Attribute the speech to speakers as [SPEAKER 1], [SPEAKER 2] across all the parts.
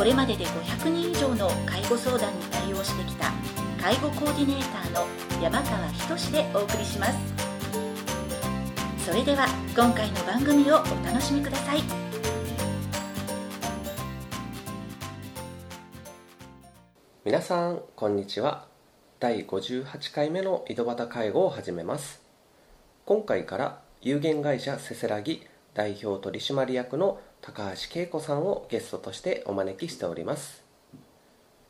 [SPEAKER 1] これまでで500人以上の介護相談に対応してきた介護コーディネーターの山川仁でお送りします。それでは今回の番組をお楽しみください。
[SPEAKER 2] 皆さんこんにちは。第58回目の井戸端介護を始めます。今回から有限会社せせらぎ代表取締役の高橋恵子さんをゲストとしてお招きしております。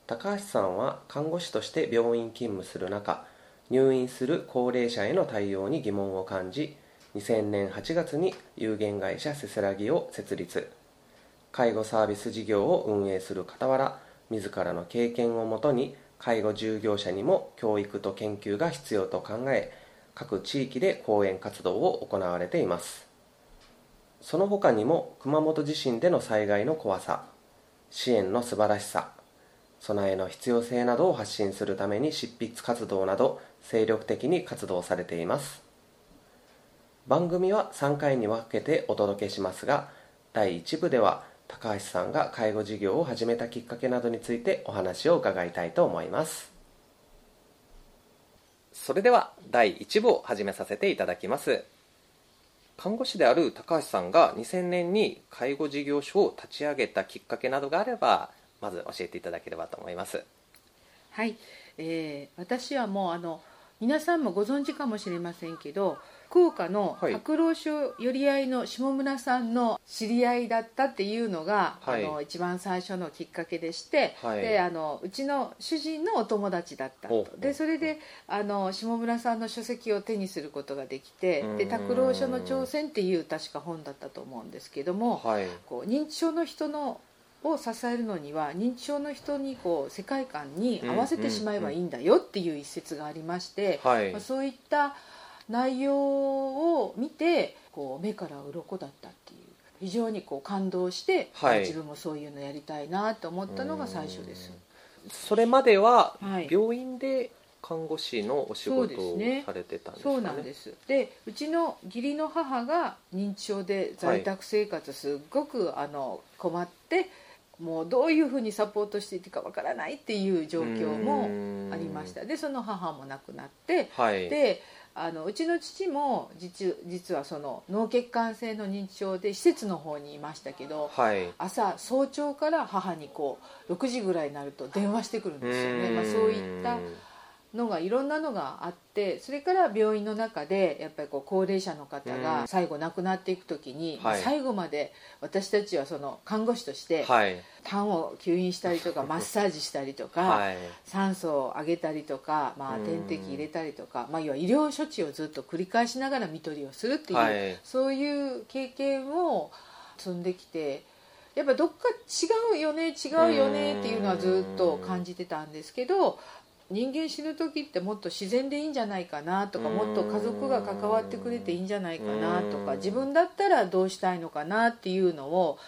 [SPEAKER 2] 高橋さんは看護師として病院勤務する中入院する高齢者への対応に疑問を感じ2000年8月に有限会社せせらぎを設立。介護サービス事業を運営する傍ら自らの経験をもとに介護従業者にも教育と研究が必要と考え各地域で講演活動を行われています。その他にも熊本地震での災害の怖さ支援の素晴らしさ備えの必要性などを発信するために執筆活動など精力的に活動されています。番組は3回に分けてお届けしますが第1部では高橋さんが介護事業を始めたきっかけなどについてお話を伺いたいと思います。それでは第1部を始めさせていただきます。看護師である高橋さんが2000年に介護事業所を立ち上げたきっかけなどがあればまず教えていただければと思います。
[SPEAKER 3] はい、えー、私はもうあの皆さんもご存知かもしれませんけど福岡の白老署寄り合いの下村さんの知り合いだったっていうのが、はい、あの一番最初のきっかけでして、はい、であのうちの主人のお友達だったと。でそれであの下村さんの書籍を手にすることができて「で拓郎書の挑戦」っていう確か本だったと思うんですけども、はい、こう認知症の人のを支えるのには認知症の人にこう世界観に合わせてしまえばいいんだよっていう一節がありまして、まあ、そういった内容を見てこう目から鱗だったっていう。非常にこう感動して、はい、自分もそういうのやりたいなと思ったのが最初です。
[SPEAKER 2] それまでは病院で看護師のお仕事をされてたんですか、
[SPEAKER 3] ね、そうなんです。でうちの義理の母が認知症で在宅生活すっごくあの困ってもうどういうふうにサポートしていいかわからないっていう状況もありました。でその母も亡くなって、はい、であのうちの父も実実はその脳血管性の認知症で施設の方にいましたけど、はい、朝早朝から母にこう6時ぐらいになると電話してくるんですよね、まあ、そういったのがいろんなのがあってそれから病院の中でやっぱりこう高齢者の方が最後亡くなっていく時に、はい、最後まで私たちはその看護師として、はい、痰を吸引したりとか マッサージしたりとか、はい、酸素を上げたりとか、まあ、点滴入れたりとか、まあ、要は医療処置をずっと繰り返しながら看取りをするっていう、そういう経験を積んできて。やっぱどっか違うよね違うよねっていうのはずっと感じてたんですけど人間死ぬ時ってもっと自然でいいんじゃないかなとかもっと家族が関わってくれていいんじゃないかなとか自分だったらどうしたいのかなっていうのを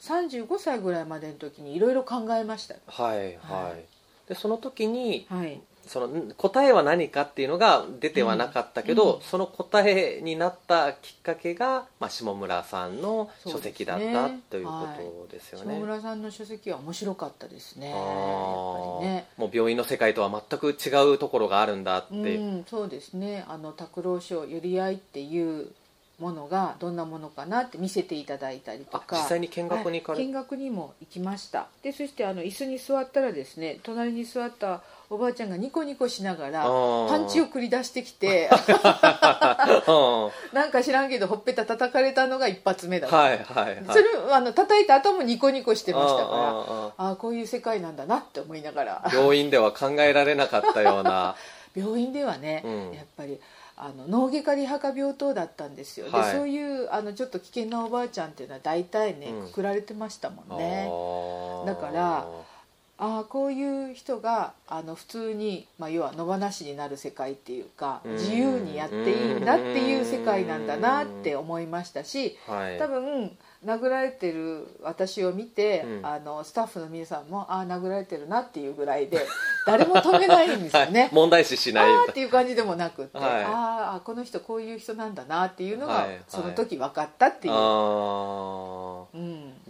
[SPEAKER 3] 35歳ぐらいまでの時にいろいろ考えました
[SPEAKER 2] はいはい、はい、でその時に、はい、その答えは何かっていうのが出てはなかったけど、うん、その答えになったきっかけが、まあ、下村さんの書籍だった、ね、ということですよね、
[SPEAKER 3] はい、下村さんの書籍は面白かったですね。やっぱりね。
[SPEAKER 2] もう病院の世界とは全く違うところがあるんだって、う
[SPEAKER 3] ん、そうですね。あの拓郎賞寄り合いっていうものがどんなものかなって見せていただいたりとか。
[SPEAKER 2] 実際に見学に行か
[SPEAKER 3] れ、はい、見学にも行きました。でそしてあの椅子に座ったらですね隣に座ったおばあちゃんがニコニコしながらパンチを繰り出してきて。なんか知らんけどほっぺた叩かれたのが一発目だった、はいはい、それあの叩いた後もニコニコしてましたから。ああこういう世界なんだなって思いながら。
[SPEAKER 2] 病院では考えられなかったような。
[SPEAKER 3] 病院ではね、うん、やっぱりあの脳外科リハカ病棟だったんですよ、はい、でそういうあのちょっと危険なおばあちゃんっていうのは大体ね、くくられてましたもんね、だからああこういう人があの普通に、まあ、要は野放しになる世界っていうか
[SPEAKER 2] うん。
[SPEAKER 3] 自由にやっていいんだっていう世界なんだなって思いましたし
[SPEAKER 2] はい。
[SPEAKER 3] 多分殴られてる私を見て、
[SPEAKER 2] うん。
[SPEAKER 3] あのスタッフの皆さんもああ殴られてるなっていうぐらいで 誰も止めないんですよね。
[SPEAKER 2] 問題視しない。
[SPEAKER 3] あーっていう感じでもなくって、
[SPEAKER 2] はい。
[SPEAKER 3] ああこの人こういう人なんだなっていうのが、
[SPEAKER 2] はい。はい。
[SPEAKER 3] その時分かったっていう、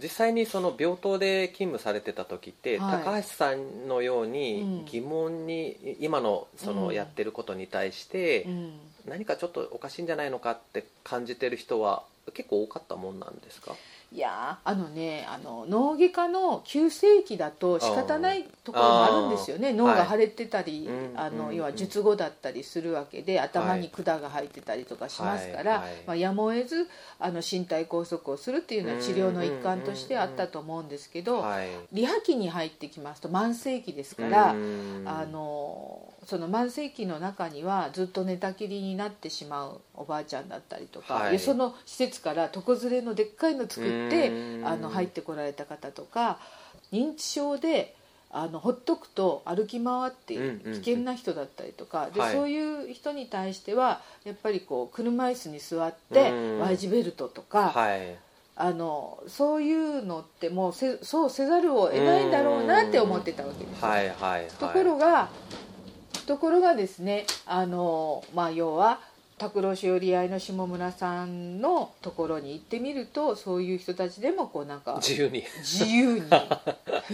[SPEAKER 2] 実際にその病棟で勤務されてた時って、
[SPEAKER 3] はい。
[SPEAKER 2] 高橋さんのよう
[SPEAKER 3] う
[SPEAKER 2] に
[SPEAKER 3] ん
[SPEAKER 2] 疑問に今のそうの
[SPEAKER 3] ん
[SPEAKER 2] やってることに対して
[SPEAKER 3] うん。
[SPEAKER 2] 何かちょっとおかしいんじゃないのかって感じてる人は結構多かったもんなんですか？
[SPEAKER 3] いやー。あのねあの脳外科の急性期だと仕方ないところもあるんですよね。脳が腫れてたり、
[SPEAKER 2] うん
[SPEAKER 3] あの
[SPEAKER 2] うん。
[SPEAKER 3] 要は術後だったりするわけで頭に管が入ってたりとかしますから、
[SPEAKER 2] はいはい。
[SPEAKER 3] まあ、やむを得ずあの身体拘束をするっていうのは治療の一環としてあったと思うんですけど、
[SPEAKER 2] はい。
[SPEAKER 3] リハ期に入ってきますと慢性期ですから、
[SPEAKER 2] うん
[SPEAKER 3] あのその慢性期の中にはずっと寝たきりになってしまうおばあちゃんだったりとか、その施設から床ずれのでっかいの作って
[SPEAKER 2] うん
[SPEAKER 3] あの入ってこられた方とか認知症であのほっとくと歩き回って
[SPEAKER 2] うんうんうん。
[SPEAKER 3] 危険な人だったりとか、で
[SPEAKER 2] はい。
[SPEAKER 3] そういう人に対してはやっぱりこう車椅子に座って
[SPEAKER 2] うん
[SPEAKER 3] Y 字ベルトとか、
[SPEAKER 2] はい。
[SPEAKER 3] あのそういうのってもうせそうせざるを得ないんだろうなって思ってたわけですよ。
[SPEAKER 2] はいはいはい。
[SPEAKER 3] ところが、ところがですねあの、まあ、要は拓郎し寄り合いの下村さんのところに行ってみるとそういう人たちでもこうなんか
[SPEAKER 2] 自由に。
[SPEAKER 3] 自由に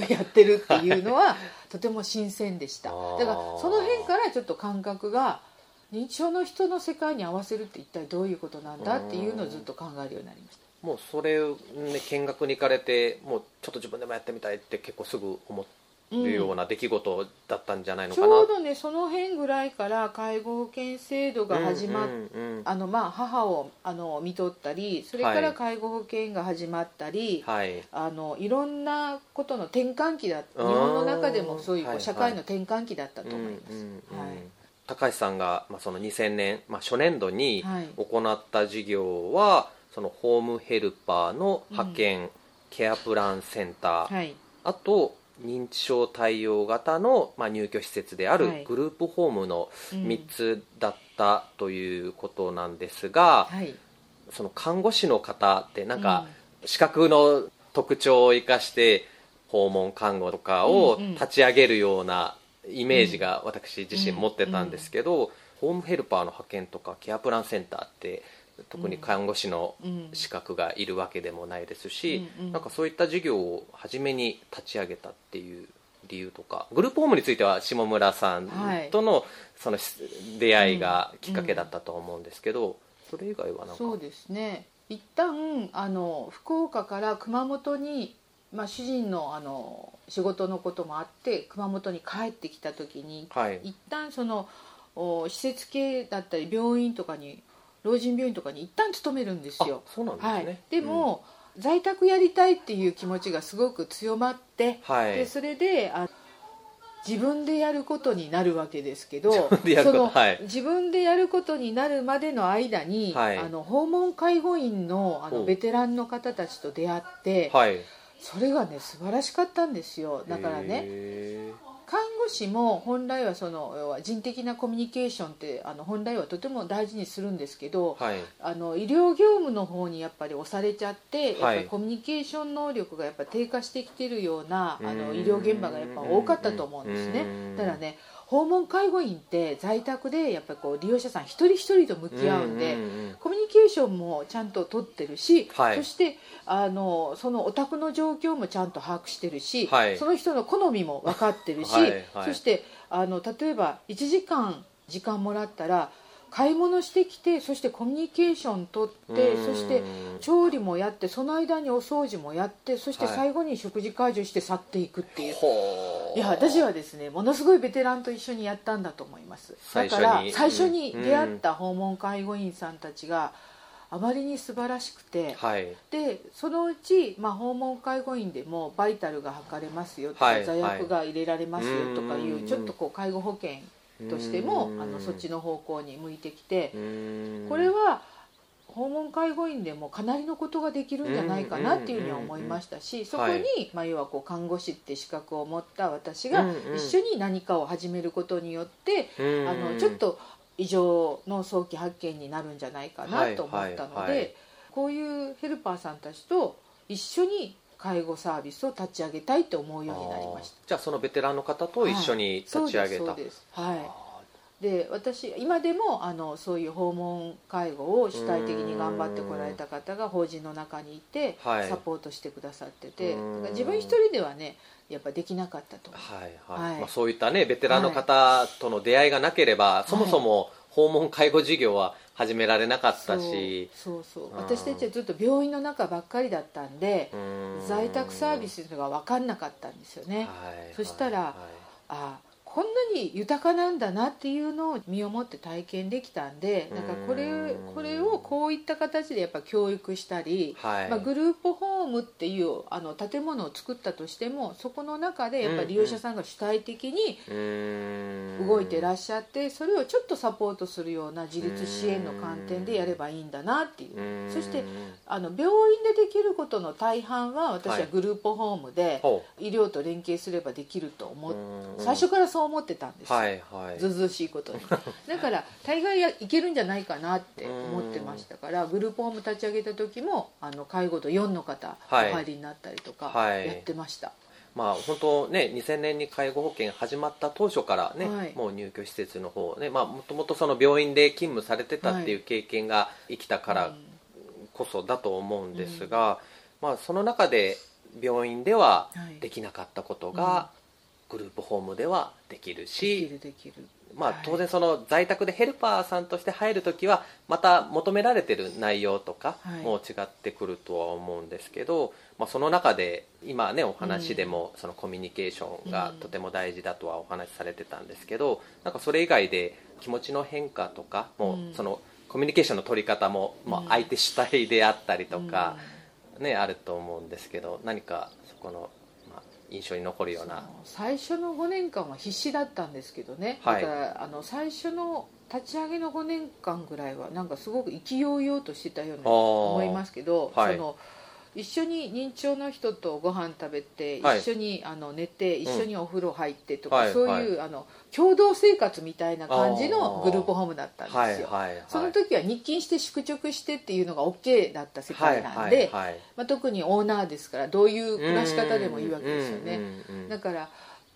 [SPEAKER 3] やってるっていうのは とても新鮮でした。だからその辺からちょっと感覚が認知症の人の世界に合わせるって一体どういうことなんだっていうのをずっと考えるようになりました。
[SPEAKER 2] もうそれを、ね、見学に行かれてもうちょっと自分でもやってみたいって結構すぐ思るような出来事だったんじゃないのかな、
[SPEAKER 3] ちょうどねその辺ぐらいから介護保険制度が始まっ
[SPEAKER 2] うんうんうん。
[SPEAKER 3] あのまあ母をあの見とったりそれから
[SPEAKER 2] はい。
[SPEAKER 3] 介護保険が始まったり、
[SPEAKER 2] はい。
[SPEAKER 3] あのいろんなことの転換期だ日本の中でもそういう社会の転換期だったと思います、
[SPEAKER 2] うんうんうん。
[SPEAKER 3] はい。
[SPEAKER 2] 高橋さんが、まあ、その2000年、まあ、初年度に
[SPEAKER 3] はい。
[SPEAKER 2] 行った事業は、そのホームヘルパーの派遣、ケアプランセンター、
[SPEAKER 3] はい。
[SPEAKER 2] あと認知症対応型の、まあ、入居施設である
[SPEAKER 3] はい。
[SPEAKER 2] グループホームの
[SPEAKER 3] うん
[SPEAKER 2] 3つだったということなんですが、
[SPEAKER 3] はい。
[SPEAKER 2] その看護師の方ってなんか資格の特徴を生かして訪問看護とかを立ち上げるようなイメージが私自身持ってたんですけど、ホームヘルパーの派遣とかケアプランセンターって特に看護師の
[SPEAKER 3] うん
[SPEAKER 2] 資格がいるわけでもないですし、
[SPEAKER 3] うん。うん
[SPEAKER 2] なんかそういった事業を初めに立ち上げたっていう理由とかグループホームについては下村さんとのその出会いがきっかけだったと思うんですけど、それ以外はなんか？
[SPEAKER 3] そうですね。一旦あの福岡から熊本に、まあ、主人のあの仕事のこともあって熊本に帰ってきた時に
[SPEAKER 2] はい。
[SPEAKER 3] 一旦そのお施設系だったり病院とかに老人病院とかに一旦勤めるんですよ。
[SPEAKER 2] あそうなんですね、
[SPEAKER 3] はい、でも、在宅やりたいっていう気持ちがすごく強まって、
[SPEAKER 2] うんはい。
[SPEAKER 3] でそれであ自分でやることになるわけですけど
[SPEAKER 2] 自分でやる
[SPEAKER 3] その、自分でやることになるまでの間に、
[SPEAKER 2] はい。
[SPEAKER 3] あの訪問介護員のあのベテランの方たちと出会って、
[SPEAKER 2] はい。
[SPEAKER 3] それがね素晴らしかったんですよ。だからね
[SPEAKER 2] へ
[SPEAKER 3] 看護師も本来はその要は人的なコミュニケーションってあの本来はとても大事にするんですけど、
[SPEAKER 2] ーはい。
[SPEAKER 3] あの医療業務の方にやっぱり押されちゃって、
[SPEAKER 2] はい
[SPEAKER 3] やっぱりコミュニケーション能力がやっぱ低下してきてるようなあ
[SPEAKER 2] うん。
[SPEAKER 3] の医療現場がやっぱ多かったと思うんですね。
[SPEAKER 2] うん。
[SPEAKER 3] ただね訪問介護員って在宅でやっぱりこう利用者さん一人一人と向き合うんで、
[SPEAKER 2] んん
[SPEAKER 3] コミュニケーションもちゃんと取ってるし、
[SPEAKER 2] はい。
[SPEAKER 3] そしてあのそのお宅の状況もちゃんと把握してるし、
[SPEAKER 2] はい。
[SPEAKER 3] その人の好みも分かってるし、
[SPEAKER 2] はいはい。
[SPEAKER 3] そしてあの例えば1時間時間もらったら買い物してきてそしてコミュニケーション取って
[SPEAKER 2] うん。
[SPEAKER 3] そして調理もやってその間にお掃除もやってそして
[SPEAKER 2] はい。
[SPEAKER 3] 最後に食事介助して去っていくっていう、
[SPEAKER 2] ほー
[SPEAKER 3] いや私はですねものすごいベテランと一緒にやったんだと思います。だから最初に出会った訪問介護員さんたちがあまりに素晴らしくて、
[SPEAKER 2] はい。
[SPEAKER 3] でそのうち、まあ、訪問介護員でもバイタルが測れますよとか、
[SPEAKER 2] はい
[SPEAKER 3] 座薬が入れられますよとかい
[SPEAKER 2] うん。
[SPEAKER 3] うちょっとこう介護保険としても
[SPEAKER 2] うん。
[SPEAKER 3] あのそっちの方向に向いてきてこれは訪問介護員でもかなりのことができるんじゃないかなっていうふうには思いましたしそこに、まあ、要はこう看護師って資格を持った私が一緒に何かを始めることによって、あのちょっと異常の早期発見になるんじゃないかなと思ったので、
[SPEAKER 2] はいはいはい。
[SPEAKER 3] こういうヘルパーさんたちと一緒に介護サービスを立ち上げたいって思うようになりました。
[SPEAKER 2] じゃあそのベテランの方と一緒に立ち上げた、
[SPEAKER 3] そうですそうです。はい。で私今でもあのそういう訪問介護を主体的に頑張ってこられた方が法人の中にいて
[SPEAKER 2] はい。
[SPEAKER 3] サポートしてくださってて、
[SPEAKER 2] うん。
[SPEAKER 3] だから自分一人ではねやっぱできなかったと。
[SPEAKER 2] はいはい。
[SPEAKER 3] はい。
[SPEAKER 2] まあ、そういったねベテランの方との出会いがなければ、そもそも訪問介護事業は始められなかったし。
[SPEAKER 3] そうそう私たちはずっと病院の中ばっかりだったんで
[SPEAKER 2] うん。
[SPEAKER 3] 在宅サービスが分かんなかったんですよね、
[SPEAKER 2] はい
[SPEAKER 3] そしたら
[SPEAKER 2] はい。
[SPEAKER 3] あこんなに豊かなんだなっていうのを身をもって体験できたんでなんかこれ
[SPEAKER 2] うん
[SPEAKER 3] これをこういった形でやっぱ教育したり、
[SPEAKER 2] はい。
[SPEAKER 3] まあ、グループホームっていうあの建物を作ったとしてもそこの中でやっぱり利用者さんが主体的に
[SPEAKER 2] うん。
[SPEAKER 3] 動いてらっしゃってそれをちょっとサポートするような自立支援の観点でやればいいんだなっていう。
[SPEAKER 2] うん。
[SPEAKER 3] そしてあの病院でできることの大半は私
[SPEAKER 2] は
[SPEAKER 3] はい。グループホームで
[SPEAKER 2] ほ
[SPEAKER 3] 医療と連携すればできると思っ
[SPEAKER 2] うん。
[SPEAKER 3] 最初からそう思ってたんですよ、
[SPEAKER 2] はいはい。
[SPEAKER 3] ずうずうしいことに。だから大概やいけるんじゃないかなって思ってましたからグループホーム立ち上げた時もあの介護度4の方お
[SPEAKER 2] はい。
[SPEAKER 3] 入りになったりとか
[SPEAKER 2] はい。
[SPEAKER 3] やってました、
[SPEAKER 2] まあ本当ね2000年に介護保険始まった当初からね、
[SPEAKER 3] はい。
[SPEAKER 2] もう入居施設の方ねまあもともとその病院で勤務されてたっていう経験が生きたからこそだと思うんですが、まあその中で病院では
[SPEAKER 3] はい。
[SPEAKER 2] できなかったことが、グループホームではできる
[SPEAKER 3] でき
[SPEAKER 2] し、
[SPEAKER 3] るできる。
[SPEAKER 2] まあ
[SPEAKER 3] はい。
[SPEAKER 2] 当然その在宅でヘルパーさんとして入るときはまた求められてる内容とか
[SPEAKER 3] はい。
[SPEAKER 2] も違ってくるとは思うんですけど、まあ、その中で今ねお話でもそのコミュニケーションがとても大事だとはお話しされてたんですけどなんかそれ以外で気持ちの変化とかもそのコミュニケーションの取り方もま相手主体であったりとかねあると思うんですけど何かそこのまあ印象に残るような。
[SPEAKER 3] 最初の5年間は必死だったんですけどね、
[SPEAKER 2] はい。
[SPEAKER 3] だからあの最初の立ち上げの5年間ぐらいはなんかすごく意気揚々としてたように思いますけど、
[SPEAKER 2] はい。
[SPEAKER 3] その一緒に認知症の人とご飯食べて、
[SPEAKER 2] はい。
[SPEAKER 3] 一緒にあの寝て一緒にお風呂入ってとか、
[SPEAKER 2] はい
[SPEAKER 3] そういう、あの共同生活みたいな感じのグループホームだったんですよ、
[SPEAKER 2] はいはいはい。
[SPEAKER 3] その時は日勤して宿直してっていうのが OK だった世界なんで、
[SPEAKER 2] はいはいはい。
[SPEAKER 3] まあ、特にオーナーですからどういう暮らし方でもいいわけですよね。だから、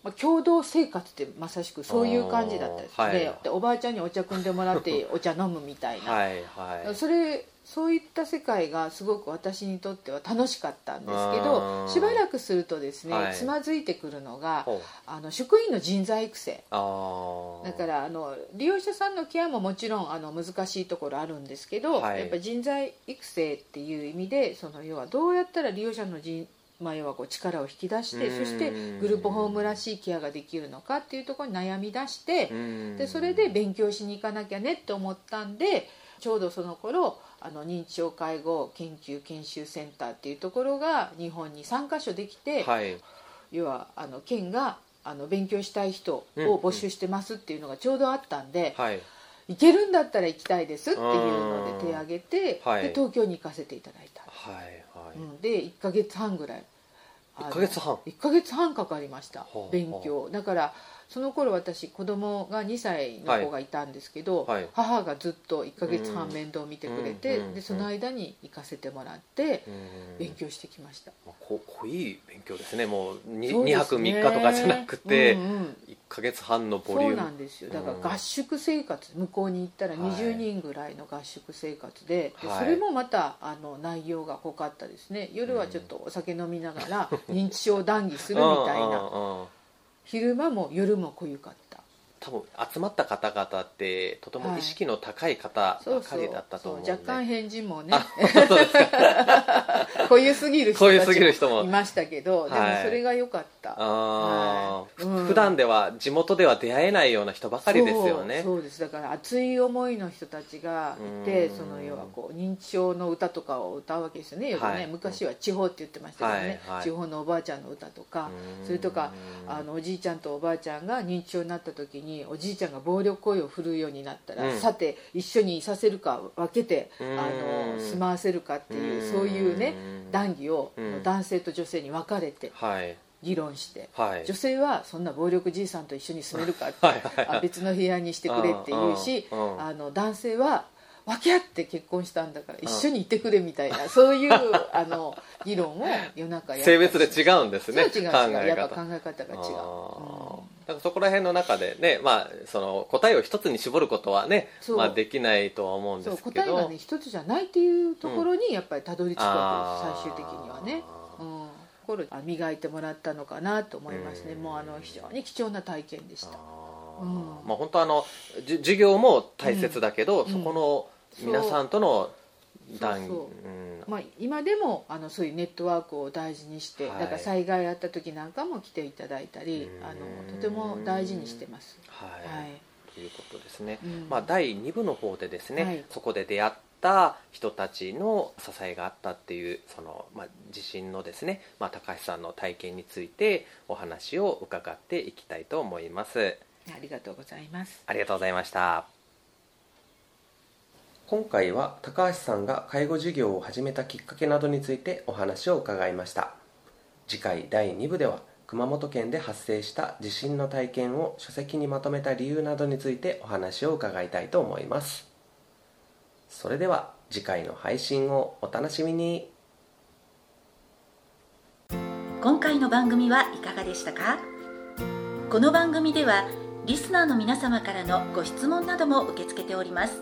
[SPEAKER 3] まあ、共同生活ってまさしくそういう感じだったですでおばあちゃんにお茶汲んでもらって お茶飲むみたいな、
[SPEAKER 2] はいはい。
[SPEAKER 3] それそういった世界がすごく私にとっては楽しかったんですけ
[SPEAKER 2] あ
[SPEAKER 3] ど
[SPEAKER 2] ー。
[SPEAKER 3] しばらくするとですね、
[SPEAKER 2] はい。
[SPEAKER 3] つまずいてくるのがあの職員の人材育成。だからあの利用者さんのケアももちろんあの難しいところあるんですけど、
[SPEAKER 2] はい。
[SPEAKER 3] やっぱ人材育成っていう意味でその要はどうやったら利用者の人、まあ、要はこう力を引き出して
[SPEAKER 2] うん。
[SPEAKER 3] そしてグループホームらしいケアができるのかっていうところに悩み出して
[SPEAKER 2] うん。
[SPEAKER 3] でそれで勉強しに行かなきゃねって思ったんでちょうどその頃あの認知症介護研究研修センターっていうところが日本に3カ所できて、
[SPEAKER 2] はい。
[SPEAKER 3] 要はあの県があの勉強したい人を
[SPEAKER 2] うん
[SPEAKER 3] 募集してますっていうのがちょうどあったんで、
[SPEAKER 2] はい。
[SPEAKER 3] 行けるんだったら行きたいですっていうので手を挙げて、
[SPEAKER 2] はい。
[SPEAKER 3] で東京に行かせていただいた、
[SPEAKER 2] はいはい。
[SPEAKER 3] うん、で1ヶ月半ぐらい
[SPEAKER 2] 1ヶ月半。
[SPEAKER 3] 1ヶ月半かかりました。勉強。だからその頃私子供が2歳の子がいたんですけど、
[SPEAKER 2] はい。
[SPEAKER 3] 母がずっと1ヶ月半面倒を見てくれて、
[SPEAKER 2] うん
[SPEAKER 3] でその間に行かせてもらって
[SPEAKER 2] うん
[SPEAKER 3] 勉強してきました、
[SPEAKER 2] まあこ濃い勉強ですね。もう 2,
[SPEAKER 3] そうです
[SPEAKER 2] 泊
[SPEAKER 3] ね
[SPEAKER 2] 3日とかじゃなくて、
[SPEAKER 3] うんうん。
[SPEAKER 2] 1ヶ月半のボリューム。
[SPEAKER 3] そうなんですよ。だから合宿生活、向こうに行ったら
[SPEAKER 2] はい。
[SPEAKER 3] 20人ぐらいの合宿生活で,で、
[SPEAKER 2] はい。
[SPEAKER 3] それもまたあの内容が濃かったですね夜はちょっとお酒飲みながら認知症談義するみたいな
[SPEAKER 2] うんうんうん
[SPEAKER 3] 昼間も夜も濃ゆかった。
[SPEAKER 2] 多分集まった方々ってとても意識の高い方ばかりだったと思うんで、
[SPEAKER 3] そう若干返事もね
[SPEAKER 2] あそうですか
[SPEAKER 3] 濃ゆすぎる人
[SPEAKER 2] 濃ゆ
[SPEAKER 3] た
[SPEAKER 2] すぎる人も。
[SPEAKER 3] いましたけど、でも
[SPEAKER 2] はい
[SPEAKER 3] それが良かった、はい。うん。
[SPEAKER 2] 普段では地元では出会えないような人ばかりですよね。
[SPEAKER 3] そうです。だから熱い思いの人たちがいて
[SPEAKER 2] うん。
[SPEAKER 3] その要はこう認知症の歌とかを歌うわけですよね。よくね、
[SPEAKER 2] はい。
[SPEAKER 3] 昔は地方って言ってましたけどね、
[SPEAKER 2] はいはい。
[SPEAKER 3] 地方のおばあちゃんの歌とか
[SPEAKER 2] うん。
[SPEAKER 3] それとかあのおじいちゃんとおばあちゃんが認知症になった時におじいちゃんが暴力行為を振るうようになったら、
[SPEAKER 2] うん。
[SPEAKER 3] さて一緒にいさせるか分けてあ
[SPEAKER 2] うん。
[SPEAKER 3] の住まわせるかっていう
[SPEAKER 2] うん。
[SPEAKER 3] そういうね談義を
[SPEAKER 2] うん。
[SPEAKER 3] 男性と女性に分かれて
[SPEAKER 2] はい。
[SPEAKER 3] 議論して。
[SPEAKER 2] はい。
[SPEAKER 3] 女性はそんな暴力じいさんと一緒に住めるかって
[SPEAKER 2] はい。はい。はい。
[SPEAKER 3] あ別の部屋にしてくれって言うし
[SPEAKER 2] うん。うん。
[SPEAKER 3] あの男性は分け合って結婚したんだから一緒にいてくれみたいな そういうあの議論を夜中や
[SPEAKER 2] 性
[SPEAKER 3] り
[SPEAKER 2] 別で違うんですね
[SPEAKER 3] やっぱ考え方。が違う、
[SPEAKER 2] だからそこら辺の中でね、まあ、その答えを一つに絞ることはね、まあ、できないとは思うんですけど。
[SPEAKER 3] 答えがね一つじゃないっていうところにやっぱりたどり着くわけです、最終的にはね、うん、心あ磨いてもらったのかなと思いますね。
[SPEAKER 2] うん。
[SPEAKER 3] もうあの非常に貴重な体験でした。うん。
[SPEAKER 2] まあ本当あのじ授業も大切だけど、
[SPEAKER 3] うん。
[SPEAKER 2] そこの皆さんとの
[SPEAKER 3] そうそう。
[SPEAKER 2] うん。
[SPEAKER 3] まあ、今でもあのそういうネットワークを大事にして、
[SPEAKER 2] はい。
[SPEAKER 3] だから災害あった時なんかも来ていただいたり
[SPEAKER 2] うん。
[SPEAKER 3] あのとても大事にしてます、
[SPEAKER 2] はい、
[SPEAKER 3] はい。
[SPEAKER 2] ということですね、
[SPEAKER 3] うん。
[SPEAKER 2] まあ、第2部の方でですね、
[SPEAKER 3] はい。
[SPEAKER 2] そこで出会った人たちの支えがあったっていうその、まあ、地震のですね、まあ、高橋さんの体験についてお話を伺っていきたいと思います。
[SPEAKER 3] ありがとうございます。
[SPEAKER 2] ありがとうございました今回は高橋さんが介護事業を始めたきっかけなどについてお話を伺いました。次回第2部では熊本県で発生した地震の体験を書籍にまとめた理由などについてお話を伺いたいと思います。それでは次回の配信をお楽しみに。
[SPEAKER 1] 今回の番組はいかがでしたか？この番組ではリスナーの皆様からのご質問なども受け付けております。